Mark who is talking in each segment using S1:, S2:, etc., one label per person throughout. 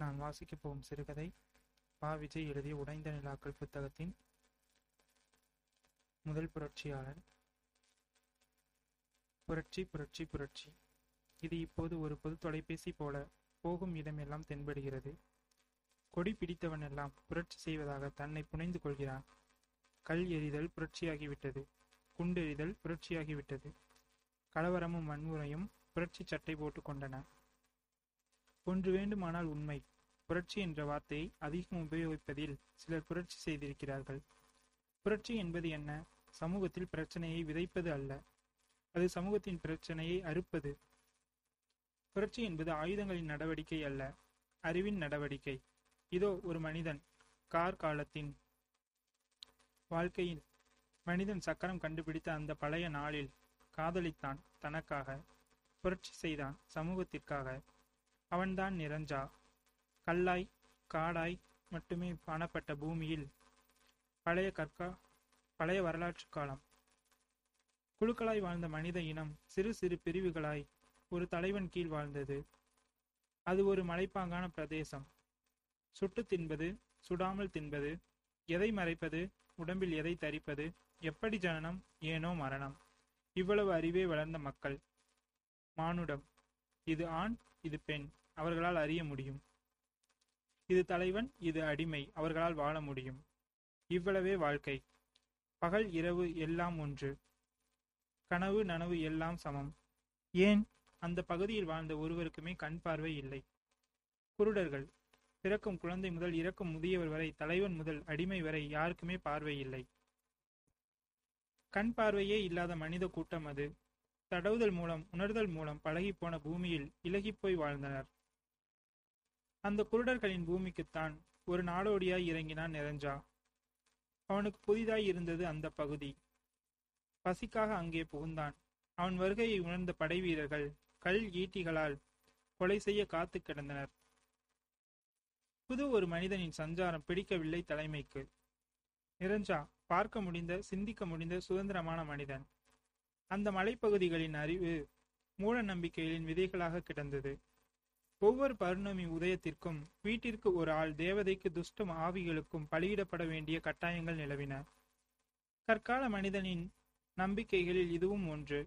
S1: நான் வாசிக்கப் போகும் சிறுகதை. பா. விஜய் எழுதிய உடைந்த நிலாக்கள் புத்தகத்தின் முதல் புரட்சியாளன் புரட்சி புரட்சி புரட்சி. இது இப்போது ஒரு பொது தொலைபேசி போல போகும் இடமெல்லாம் தென்படுகிறது. கொடி பிடித்தவன் எல்லாம் புரட்சி செய்வதாக தன்னை புனைந்து கொள்கிறான். கல் எறிதல் புரட்சியாகிவிட்டது. குண்டெறிதல் புரட்சியாகிவிட்டது. கலவரமும் வன்முறையும் புரட்சி சட்டை போட்டு கொண்டன. ஒன்று வேண்டுமானால் உண்மை. புரட்சி என்ற வார்த்தையை அதிகம் உபயோகிப்பதில் சிலர் புரட்சி செய்திருக்கிறார்கள். புரட்சி என்பது என்ன? சமூகத்தில் பிரச்சனையை விதைப்பது அல்ல. அது சமூகத்தின் பிரச்சனையை அறுப்பது. புரட்சி என்பது ஆயுதங்களின் நடவடிக்கை அல்ல. அறிவின் நடவடிக்கை. இதோ ஒரு மனிதன் கார் காலத்தின் வாழ்க்கையில் மனிதன் சக்கரம் கண்டுபிடித்த அந்த பழைய நாளில் காதலித்தான் தனக்காக புரட்சி செய்தான் சமூகத்திற்காக. அவன்தான் நிரஞ்சா கல்லாய் காடாய் மட்டுமே காணப்பட்ட பூமியில் பழைய கற்கா பழைய வரலாற்று காலம். குழுக்களாய் வாழ்ந்த மனித இனம் சிறு சிறு பிரிவுகளாய் ஒரு தலைவன் கீழ் வாழ்ந்தது. அது ஒரு மலைப்பாங்கான பிரதேசம். சுட்டு தின்பது சுடாமல் தின்பது எதை மறைப்பது உடம்பில் எதை தரிப்பது எப்படி ஜனனம் ஏனோ மரணம். இவ்வளவு அறிவே வளர்ந்த மக்கள். மானுடம். இது ஆண் இது பெண். அவர்களால் அறிய முடியும். இது தலைவன் இது அடிமை அவர்களால் வாழ முடியும். இவ்வளவே வாழ்க்கை. பகல் இரவு எல்லாம் ஒன்று. கனவு நனவு எல்லாம் சமம். ஏன்? அந்த பகுதியில் வாழ்ந்த ஒருவருக்குமே கண் பார்வை இல்லை. குருடர்கள் பிறக்கும் குழந்தை முதல் இறக்கும் முதியவர் வரை தலைவன் முதல் அடிமை வரை யாருக்குமே பார்வை இல்லை. கண் பார்வையே இல்லாத மனித கூட்டம் அது. தடவுதல் மூலம் உணர்தல் மூலம் பழகிப்போன பூமியில் இலகிப்போய் வாழ்ந்தனர். அந்த குருடர்களின் பூமிக்குத்தான் ஒரு நாடோடியாய் இறங்கினான் நிறைஞ்சா அவனுக்கு புதிதாய் இருந்தது அந்த பகுதி. பசிக்காக அங்கே புகுந்தான். அவன் வருகையை உணர்ந்த படை வீரர்கள் கல் ஈட்டிகளால் கொலை செய்ய காத்து கிடந்தனர். புது ஒரு மனிதனின் சஞ்சாரம் பிடிக்கவில்லை தலைமைக்கு. நிரஞ்சா பார்க்க முடிந்த சிந்திக்க முடிந்த சுதந்திரமான மனிதன். அந்த மலைப்பகுதிகளின் அறிவு மூட நம்பிக்கைகளின் விதைகளாக கிடந்தது. ஒவ்வொரு பௌர்ணமி உதயத்திற்கும் வீட்டிற்கு ஒரு ஆள் தேவதைக்கு துஷ்டம் ஆவிகளுக்கும் பலியிடப்பட வேண்டிய கட்டாயங்கள் நிலவின. கற்கால மனிதனின் நம்பிக்கைகளில் இதுவும் ஒன்று.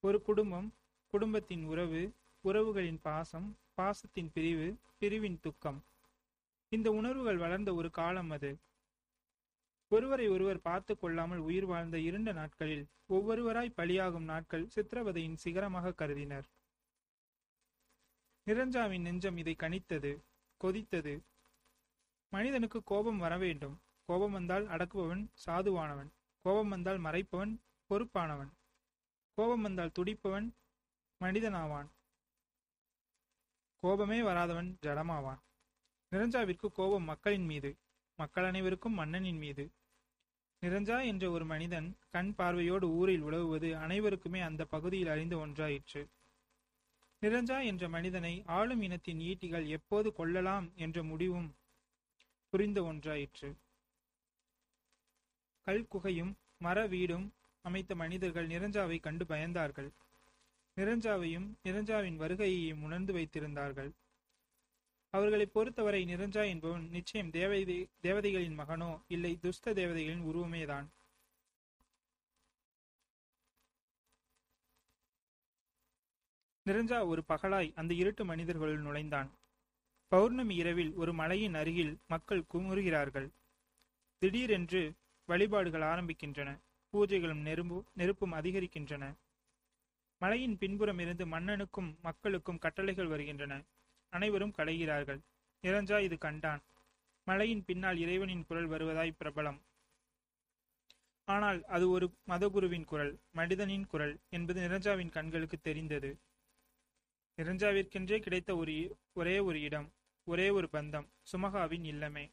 S1: ஒரு குடும்பம் குடும்பத்தின் உறவு உறவுகளின் பாசம் பாசத்தின் பிரிவு பிரிவின் துக்கம். இந்த உணர்வுகள் வளர்ந்த ஒரு காலம் அது. ஒருவரை ஒருவர் பார்த்து கொள்ளாமல் உயிர் வாழ்ந்த இரண்டு நாட்களில் ஒவ்வொருவராய் பலியாகும் நாட்கள் சித்திரவதையின் சிகரமாக கருதினர். நிரஞ்சாவின் நெஞ்சம் இதை கணித்தது கொதித்தது. மனிதனுக்கு கோபம் வர வேண்டும். கோபம் வந்தால் அடக்குபவன் சாதுவானவன். கோபம் வந்தால் மறைப்பவன் பொறுப்பானவன். கோபம் வந்தால் துடிப்பவன் மனிதனாவான். கோபமே வராதவன் ஜடமாவான். நிரஞ்சாவிற்கு கோபம் மக்களின் மீது மக்கள் அனைவருக்கும் மன்னனின் மீது. நிரஞ்சா என்ற ஒரு மனிதன் கண் பார்வையோடு ஊரில் உழவுவது அனைவருக்குமே அந்த பகுதியில் அறிந்த ஒன்றாயிற்று. நிரஞ்சா என்ற மனிதனை ஆளும் இனத்தின் ஈட்டிகள் எப்போது கொள்ளலாம் என்ற முடிவும் புரிந்த ஒன்றாயிற்று. கல்குகையும் மர வீடும் அமைத்த மனிதர்கள் நிரஞ்சாவை கண்டு பயந்தார்கள். நிரஞ்சாவையும் நிரஞ்சாவின் வருகையையும் உணர்ந்து வைத்திருந்தார்கள். அவர்களை பொறுத்தவரை நிரஞ்சா என்பவன் நிச்சயம் தேவதை தேவதைகளின் மகனோ இல்லை துஷ்ட தேவதைகளின் உருவமேதான். நிரஞ்சா ஒரு பகலாய் அந்த இருட்டு மனிதர்களுள் நுழைந்தான். பௌர்ணமி இரவில் ஒரு மலையின் அருகில் மக்கள் குமுறுகிறார்கள். திடீரென்று வழிபாடுகள் ஆரம்பிக்கின்றன. பூஜைகளும் நெருப்பு நெருப்பும் அதிகரிக்கின்றன. மலையின் பின்புறம் இருந்து மன்னனுக்கும் மக்களுக்கும் கட்டளைகள் வருகின்றன. அனைவரும் களைகிறார்கள் நிரஞ்சா இது கண்டான். மலையின் பின்னால் இறைவனின் குரல் வருவதாய் பிரபலம். ஆனால் அது ஒரு மதகுருவின் குரல் மனிதனின் குரல் என்பது நிரஞ்சாவின் கண்களுக்கு தெரிந்தது. நிரஞ்சாவிற்கென்றே கிடைத்த ஒரு இ- ஒரே ஒரு இடம் ஒரே ஒரு பந்தம் சுமகாவின் இல்லமே.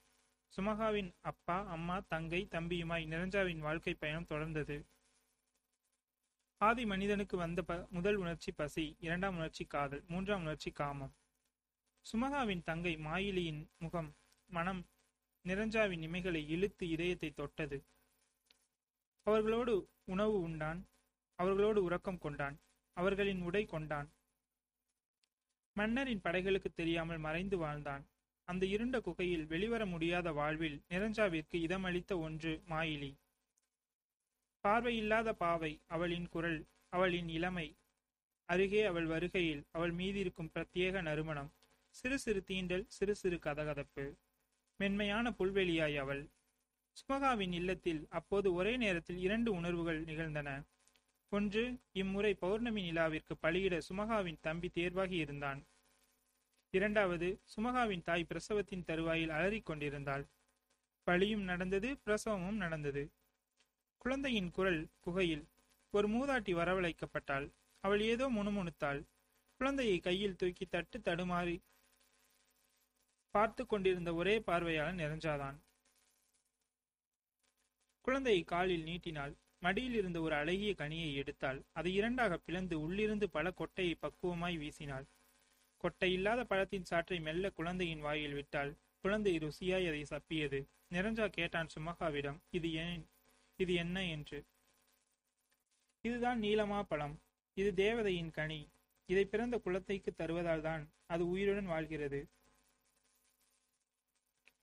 S1: சுமகாவின் அப்பா அம்மா தங்கை தம்பியுமாய் நிரஞ்சாவின் வாழ்க்கை பயணம் தொடர்ந்தது. ஆதி மனிதனுக்கு வந்த ப முதல் உணர்ச்சி பசி இரண்டாம் உணர்ச்சி காதல் மூன்றாம் உணர்ச்சி காமம். சுமகாவின் தங்கை மாயிலியின் முகம் மனம் நிரஞ்சாவின் இமைகளை இழுத்து இதயத்தை தொட்டது. அவர்களோடு உணவு உண்டான் அவர்களோடு உறக்கம் கொண்டான் அவர்களின் உடை கொண்டான் மன்னரின் படைகளுக்கு தெரியாமல் மறைந்து வாழ்ந்தான். அந்த இருண்ட குகையில் வெளிவர முடியாத வாழ்வில் நிரஞ்சாவிற்கு இதமளித்த ஒன்று மாயிலி. பார்வையில்லாத பாவை அவளின் குரல் அவளின் இளமை. அருகே அவள் வருகையில் அவள் மீதிருக்கும் பிரத்யேக நறுமணம். சிறு சிறு தீண்டல் சிறு சிறு கதகதப்பு. மென்மையான புல்வெளியாய் அவள். சுமகாவின் இல்லத்தில் அப்போது ஒரே நேரத்தில் இரண்டு உணர்வுகள் நிகழ்ந்தன. ஒன்று இம்முறை பௌர்ணமி நிலாவிற்கு பலியிட சுமகாவின் தம்பி தேர்வாகி இருந்தான். இரண்டாவது சுமகாவின் தாய் பிரசவத்தின் தருவாயில் அலறிக் கொண்டிருந்தாள். பலியும் நடந்தது பிரசவமும் நடந்தது. குழந்தையின் குரல் குகையில் ஒரு மூதாட்டி வரவழைக்கப்பட்டாள். அவள் ஏதோ முணுமுணுத்தாள். குழந்தையை கையில் தூக்கி தட்டு தடுமாறி பார்த்து கொண்டிருந்த ஒரே பார்வையாளன் நிறைஞ்சாதான். குழந்தையை காலில் நீட்டினாள். மடியில் இருந்த ஒரு அழகிய கனியை எடுத்தாள். அதை இரண்டாக பிளந்து உள்ளிருந்து பல கொட்டையை பக்குவமாய் வீசினாள். கொட்டை இல்லாத பழத்தின் சாற்றை மெல்ல குழந்தையின் வாயில் விட்டாள். குழந்தை ருசியாய் அதை சப்பியது. நிரஞ்சா கேட்டான் சுமகாவிடம் இது ஏன் இது என்ன? என்று. இதுதான் நீலமா பழம். இது தேவதையின் கனி. இதை பிறந்த குலத்தைக்கு தருவதால் தான் அது உயிருடன் வாழ்கிறது.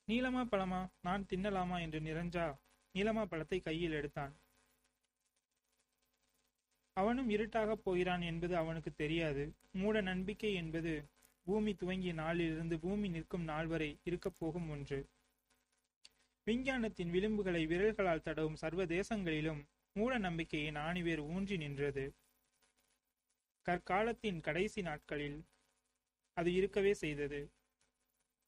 S1: நீலமா பழமா? நான் தின்னலாமா? என்று நிரஞ்சா நீலமா பழத்தை கையில் எடுத்தான். அவனும் இருட்டாகப் போகிறான் என்பது அவனுக்கு தெரியாது. மூட நம்பிக்கை என்பது பூமி துவங்கிய நாளிலிருந்து பூமி நிற்கும் நாள் வரை இருக்கப் போகும் ஒன்று. விஞ்ஞானத்தின் விளிம்புகளை விரல்களால் தடவும் சர்வதேசங்களிலும் மூட நம்பிக்கையின் ஆணிவேர் ஊன்றி நின்றது. கற்காலத்தின் கடைசி நாட்களில் அது இருக்கவே செய்தது.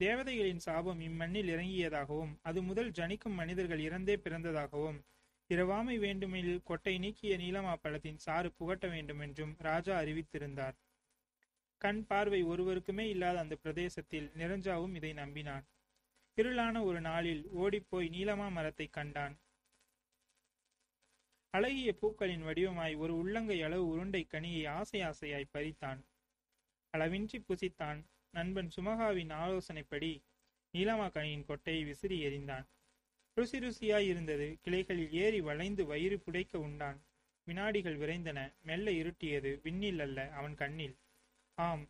S1: தேவதைகளின் சாபம் இம்மண்ணில் இறங்கியதாகவும் அது முதல் ஜனிக்கும் மனிதர்கள் இறந்தே பிறந்ததாகவும் பிறவாமை வேண்டுமெனில் கொட்டை நீக்கிய நீலமா பழத்தின் சாறு புகட்ட வேண்டும் என்றும் ராஜா அறிவித்திருந்தார். கண் பார்வை ஒருவருக்குமே இல்லாத அந்த பிரதேசத்தில் நிரஞ்சாவும் இதை நம்பினான். இருளான ஒரு நாளில் ஓடிப்போய் நீலமா மரத்தை கண்டான். அழகிய பூக்களின் வடிவமாய் ஒரு உள்ளங்கை அளவு உருண்டை கனியை ஆசை ஆசையாய் பறித்தான். அளவின்றி புசித்தான். நண்பன் சுமகாவின் ஆலோசனைப்படி நீலமா கனியின் கொட்டையை விசிறி எறிந்தான். ருசி ருசியாய் இருந்தது. கிளைகளில் ஏறி வளைந்து வயிறு புடைக்க உண்டான். வினாடிகள் விரைந்தன. மெல்ல இருட்டியது. விண்ணில் அல்ல அவன் கண்ணில். ஆம்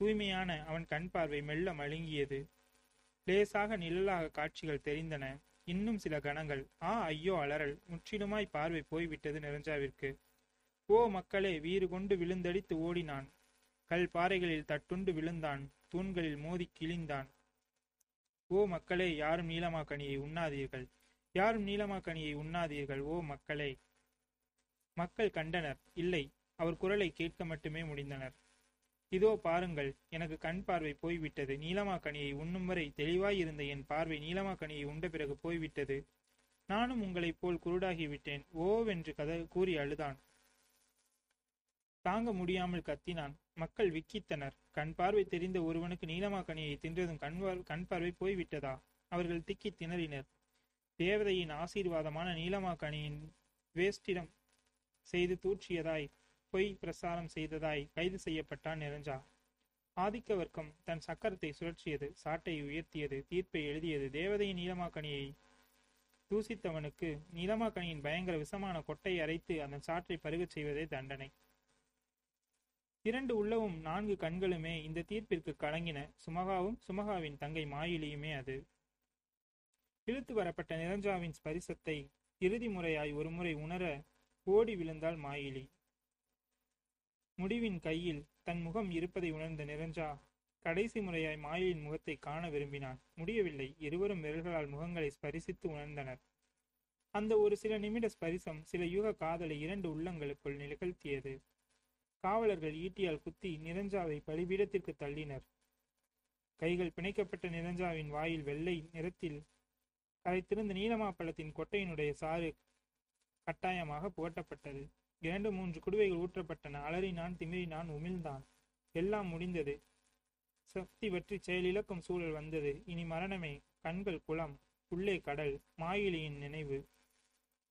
S1: தூய்மையான அவன் கண் பார்வை மெல்ல மழுங்கியது. லேசாக நிழலாக காட்சிகள் தெரிந்தன. இன்னும் சில கணங்கள். ஆ ஐயோ அலறல். முற்றிலுமாய் பார்வை போய்விட்டது நெருஞ்சாவிற்கு ஓ மக்களே வீறு கொண்டு விழுந்தடித்து ஓடினான். கல் பாறைகளில் தட்டுண்டு விழுந்தான். தூண்களில் மோதி கிழிந்தான். ஓ மக்களே யாரும் நீலமாக்கனியை உண்ணாதீர்கள். யாரும் நீலமாக்கனியை உண்ணாதீர்கள் ஓ மக்களே. மக்கள் கண்டனர். இல்லை அவர் குரலை கேட்க மட்டுமே முடிந்தனர். இதோ பாருங்கள் எனக்கு கண் பார்வை போய்விட்டது. நீலமாக்கனியை உண்ணும் வரை தெளிவாய் இருந்த என் பார்வை நீலமாக்கனியை உண்ட பிறகு போய்விட்டது. நானும் உங்களைப் போல் குருடாகி விட்டேன் ஓவென்று கத கூறி அழுதான். தாங்க முடியாமல் கத்தினான். மக்கள் விக்கித்தனர். கண் பார்வை தெரிந்த ஒருவனுக்கு நீலமா கனியை தின்றதும் கண் கண் பார்வை போய்விட்டதா? அவர்கள் திக்கி திணறினர். தேவதையின் ஆசீர்வாதமான நீலமா கனியின் வேஷ்டிடம் செய்து தூற்றியதாய் பொய் பிரசாரம் செய்ததாய் கைது செய்யப்பட்டான் நிரஞ்சா. ஆதிக்க வர்க்கம் தன் சக்கரத்தை சுழற்றியது சாட்டை உயர்த்தியது தீர்ப்பை எழுதியது. தேவதையின் நீலமாக்கனியை தூசித்தவனுக்கு நீலமாக்கனியின் பயங்கர விஷமான கொட்டை அரைத்து அந்த சாற்றை பருகச் செய்வதே தண்டனை. இரண்டு உள்ளவும் நான்கு கண்களுமே இந்த தீர்ப்பிற்கு கலங்கின. சுமகாவும் சுமகாவின் தங்கை மாயிலியுமே அது. இழுத்து வரப்பட்ட நிரஞ்சாவின் ஸ்பரிசத்தை இறுதி முறையாய் ஒருமுறை உணர ஓடி விழுந்தாள் மாயிலி. முடிவின் கையில் தன் முகம் இருப்பதை உணர்ந்த நிரஞ்சா கடைசி முறையாய் மாயிலின் முகத்தை காண விரும்பினான். முடியவில்லை. இருவரும் விரல்களால் முகங்களை ஸ்பரிசித்து உணர்ந்தனர். அந்த ஒரு சில நிமிட ஸ்பரிசம் சில யுக காதலை இரண்டு உள்ளங்களுக்குள் நிகழ்த்தியது. காவலர்கள் ஈட்டியால் குத்தி நிரஞ்சாவை பலிபீடத்திற்கு தள்ளினர். கைகள் பிணைக்கப்பட்ட நிரஞ்சாவின் வாயில் வெள்ளை நிறத்தில் கரைத்திருந்த நீலமாப்பழத்தின் கொட்டையினுடைய சாறு கட்டாயமாக புகட்டப்பட்டது. இரண்டு மூன்று குடுவைகள் ஊற்றப்பட்டன. அலறினான் திமிரினான் உமிழ்ந்தான். எல்லாம் முடிந்தது. சக்தி பற்றி செயலிழக்கும் சூழல் வந்தது. இனி மரணமே. கண்கள் குளம் உள்ளே கடல் மாயிலியின் நினைவு.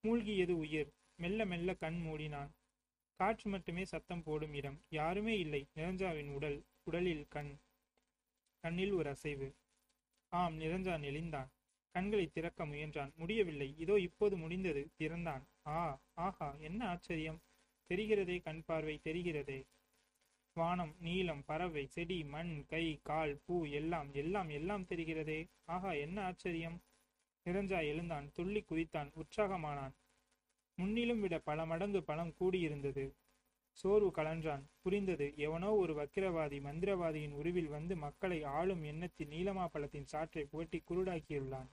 S1: மூழ்கியது உயிர். மெல்ல மெல்ல கண் மூடினான். காற்று மட்டுமே சத்தம் போடும் இடம் யாருமே இல்லை. நிரஞ்சாவின் உடல் உடலில் கண் கண்ணில் ஒரு அசைவு. ஆம் நிரஞ்சா நெளிந்தான் கண்களை திறக்க முயன்றான். முடியவில்லை. இதோ இப்போது முடிந்தது. திறந்தான். ஆ ஆஹா என்ன ஆச்சரியம். தெரிகிறதே கண் பார்வை தெரிகிறதே. வானம் நீலம் பறவை செடி மண் கை கால் பூ எல்லாம் எல்லாம் எல்லாம் தெரிகிறதே. ஆஹா என்ன ஆச்சரியம். நிரஞ்சா எழுந்தான். துள்ளி குதித்தான். உற்சாகமானான். முன்னிலும் விட பல மடங்கு பலம் கூடியிருந்தது. சோர்வு கலன்றான். புரிந்தது. எவனோ ஒரு வக்கிரவாதி மந்திரவாதியின் உருவில் வந்து மக்களை ஆளும் எண்ணத்தில் நீலமா பழத்தின் சாற்றை புகட்டி குருடாக்கியுள்ளான்.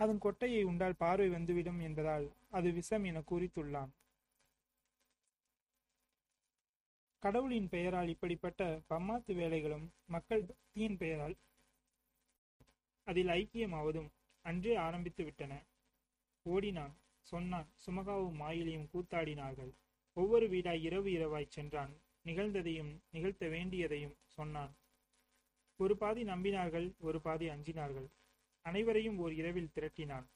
S1: அதன் கொட்டையை உண்டால் பார்வை வந்துவிடும் என்பதால் அது விஷம் என கூறித்துள்ளான். கடவுளின் பெயரால் இப்படிப்பட்ட பம்மாத்து வேலைகளும் மக்கள் பக்தியின் பெயரால் அதில் ஐக்கியமாவதும் அன்றே ஆரம்பித்து விட்டன ஓடினான். சொன்னான். சுமகாவும் மாயிலையும் கூத்தாடினார்கள். ஒவ்வொரு வீடாய் இரவு இரவாய் சென்றான். நிகழ்ந்ததையும் நிகழ்த்த வேண்டியதையும் சொன்னான். ஒரு பாதி நம்பினார்கள் ஒரு பாதி அஞ்சினார்கள். அனைவரையும் ஓர் இரவில் திரட்டினான்.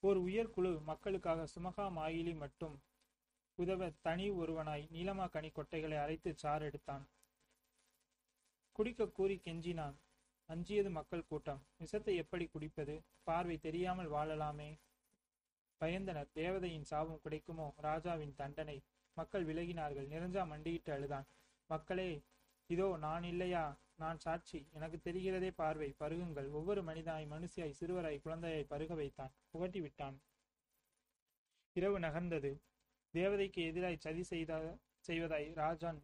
S1: ஓர் உயர்குழு மக்களுக்காக சுமகா மாயிலி மட்டும் உதவ தனி ஒருவனாய் நீலமா கனி கொட்டைகளை அரைத்து சாறு எடுத்தான். குடிக்க கூறி கெஞ்சினான். அஞ்சியது மக்கள் கூட்டம். விஷத்தை எப்படி குடிப்பது? பார்வை தெரியாமல் வாழலாமே. பயந்தனர் தேவதையின் சாபம் கிடைக்குமோ? ராஜாவின் தண்டனை. மக்கள் விலகினார்கள். நிரஞ்சா மண்டியிட்டு அழுதான். மக்களே இதோ நான் இல்லையா? நான் சாட்சி. எனக்கு தெரிகிறதே பார்வை. பருகுங்கள். ஒவ்வொரு மனிதனாய் மனுஷியாய் சிறுவராய் குழந்தையாய் பருக வைத்தான். புகட்டி விட்டான். இரவு நகர்ந்தது. தேவதைக்கு எதிராய் சதி செய்த செய்வதாய் ராஜான்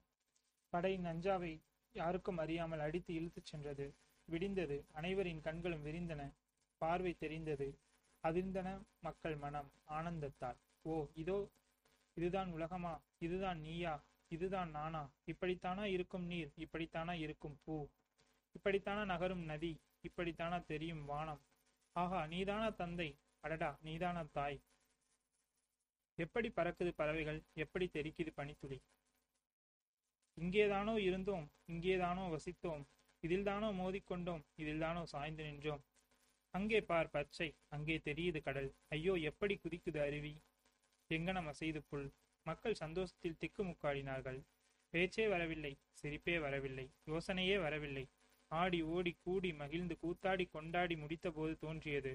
S1: படை நஞ்சாவை யாருக்கும் அறியாமல் அடித்து இழுத்துச் சென்றது. விடிந்தது. அனைவரின் கண்களும் விரிந்தன. பார்வை தெரிந்தது. அதிர்ந்தன மக்கள் மனம் ஆனந்தத்தால். ஓ இதோ இதுதான் உலகமா? இதுதான் நீயா? இதுதான் நானா? இப்படித்தானா இருக்கும் நீர்? இப்படித்தானா இருக்கும் பூ? இப்படித்தானா நகரும் நதி? இப்படித்தானா தெரியும் வானம்? ஆஹா நீதானா தந்தை? அடடா நீதானா தாய்? எப்படி பறக்குது பறவைகள்? எப்படி தெரிக்குது பனித்துளி? இங்கேதானோ இருந்தோம் இங்கேதானோ வசித்தோம் இதில்தானோ மோதிக்கொண்டோம் இதில்தானோ சாய்ந்து நின்றோம். அங்கே பார் பச்சை அங்கே தெரியுது கடல். ஐயோ எப்படி குதிக்குது அருவி? எங்கனம் அசைது புல். மக்கள் சந்தோஷத்தில் திக்குமுக்காடினார்கள் பேச்சே வரவில்லை சிரிப்பே வரவில்லை யோசனையே வரவில்லை. ஆடி ஓடி கூடி மகிழ்ந்து கூத்தாடி கொண்டாடி முடித்தபோது தோன்றியது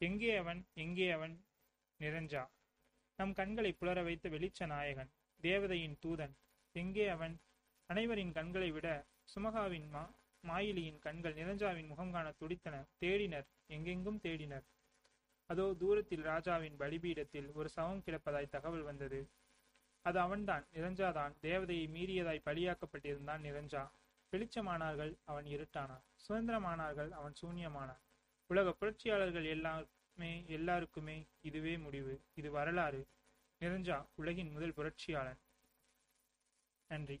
S1: எங்கே அவன்? எங்கே அவன்? நிரஞ்சா. நம் கண்களை புலர வைத்த வெளிச்ச நாயகன் தேவதையின் தூதன். எங்கே அவன்? அனைவரின் கண்களை விட சுமகாவின் மா மாயிலியின் கண்கள் நிரஞ்சாவின் முகம் காண துடித்தன. தேடினர். எங்கெங்கும் தேடினர். அதோ தூரத்தில் ராஜாவின் பலிபீடத்தில் ஒரு சவம் கிடப்பதாய் தகவல் வந்தது. அது அவன்தான் நிரஞ்சாதான். தேவதையை மீறியதாய் பலியாக்கப்பட்டிருந்தான் நிரஞ்சா. வெளிச்சமானார்கள் அவன் இருட்டானான் சுதந்திரமானார்கள் அவன் சூன்யமானான் உலக புரட்சியாளர்கள் எல்லாருமே எல்லாருக்குமே இதுவே முடிவு. இது வரலாறு. நிரஞ்சா உலகின் முதல் புரட்சியாளன். நன்றி.